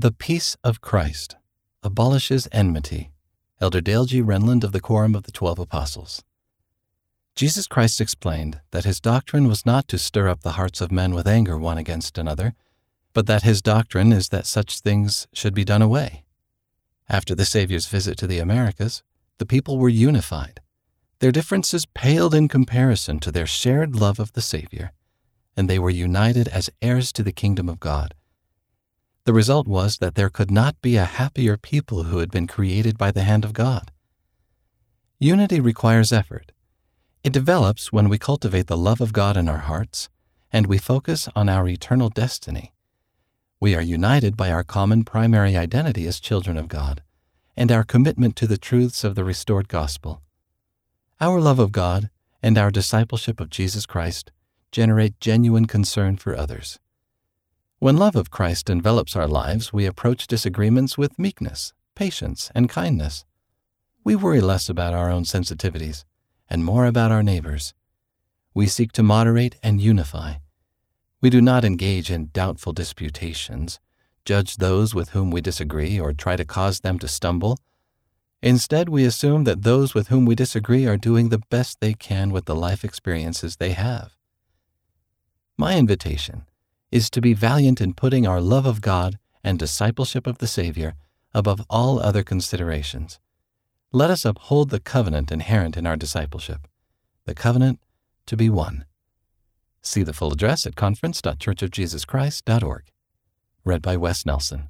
The Peace of Christ Abolishes Enmity. Elder Dale G. Renlund of the Quorum of the Twelve Apostles. Jesus Christ explained that his doctrine was not to stir up the hearts of men with anger one against another, but that his doctrine is that such things should be done away. After the Savior's visit to the Americas, the people were unified. Their differences paled in comparison to their shared love of the Savior, and they were united as heirs to the kingdom of God. The result was that there could not be a happier people who had been created by the hand of God. Unity requires effort. It develops when we cultivate the love of God in our hearts and we focus on our eternal destiny. We are united by our common primary identity as children of God and our commitment to the truths of the restored gospel. Our love of God and our discipleship of Jesus Christ generate genuine concern for others. When love of Christ envelops our lives, we approach disagreements with meekness, patience, and kindness. We worry less about our own sensitivities and more about our neighbors. We seek to moderate and unify. We do not engage in doubtful disputations, judge those with whom we disagree, or try to cause them to stumble. Instead, we assume that those with whom we disagree are doing the best they can with the life experiences they have. My invitation is to be valiant in putting our love of God and discipleship of the Savior above all other considerations. Let us uphold the covenant inherent in our discipleship, the covenant to be one. See the full address at conference.churchofjesuschrist.org. Read by Wes Nelson.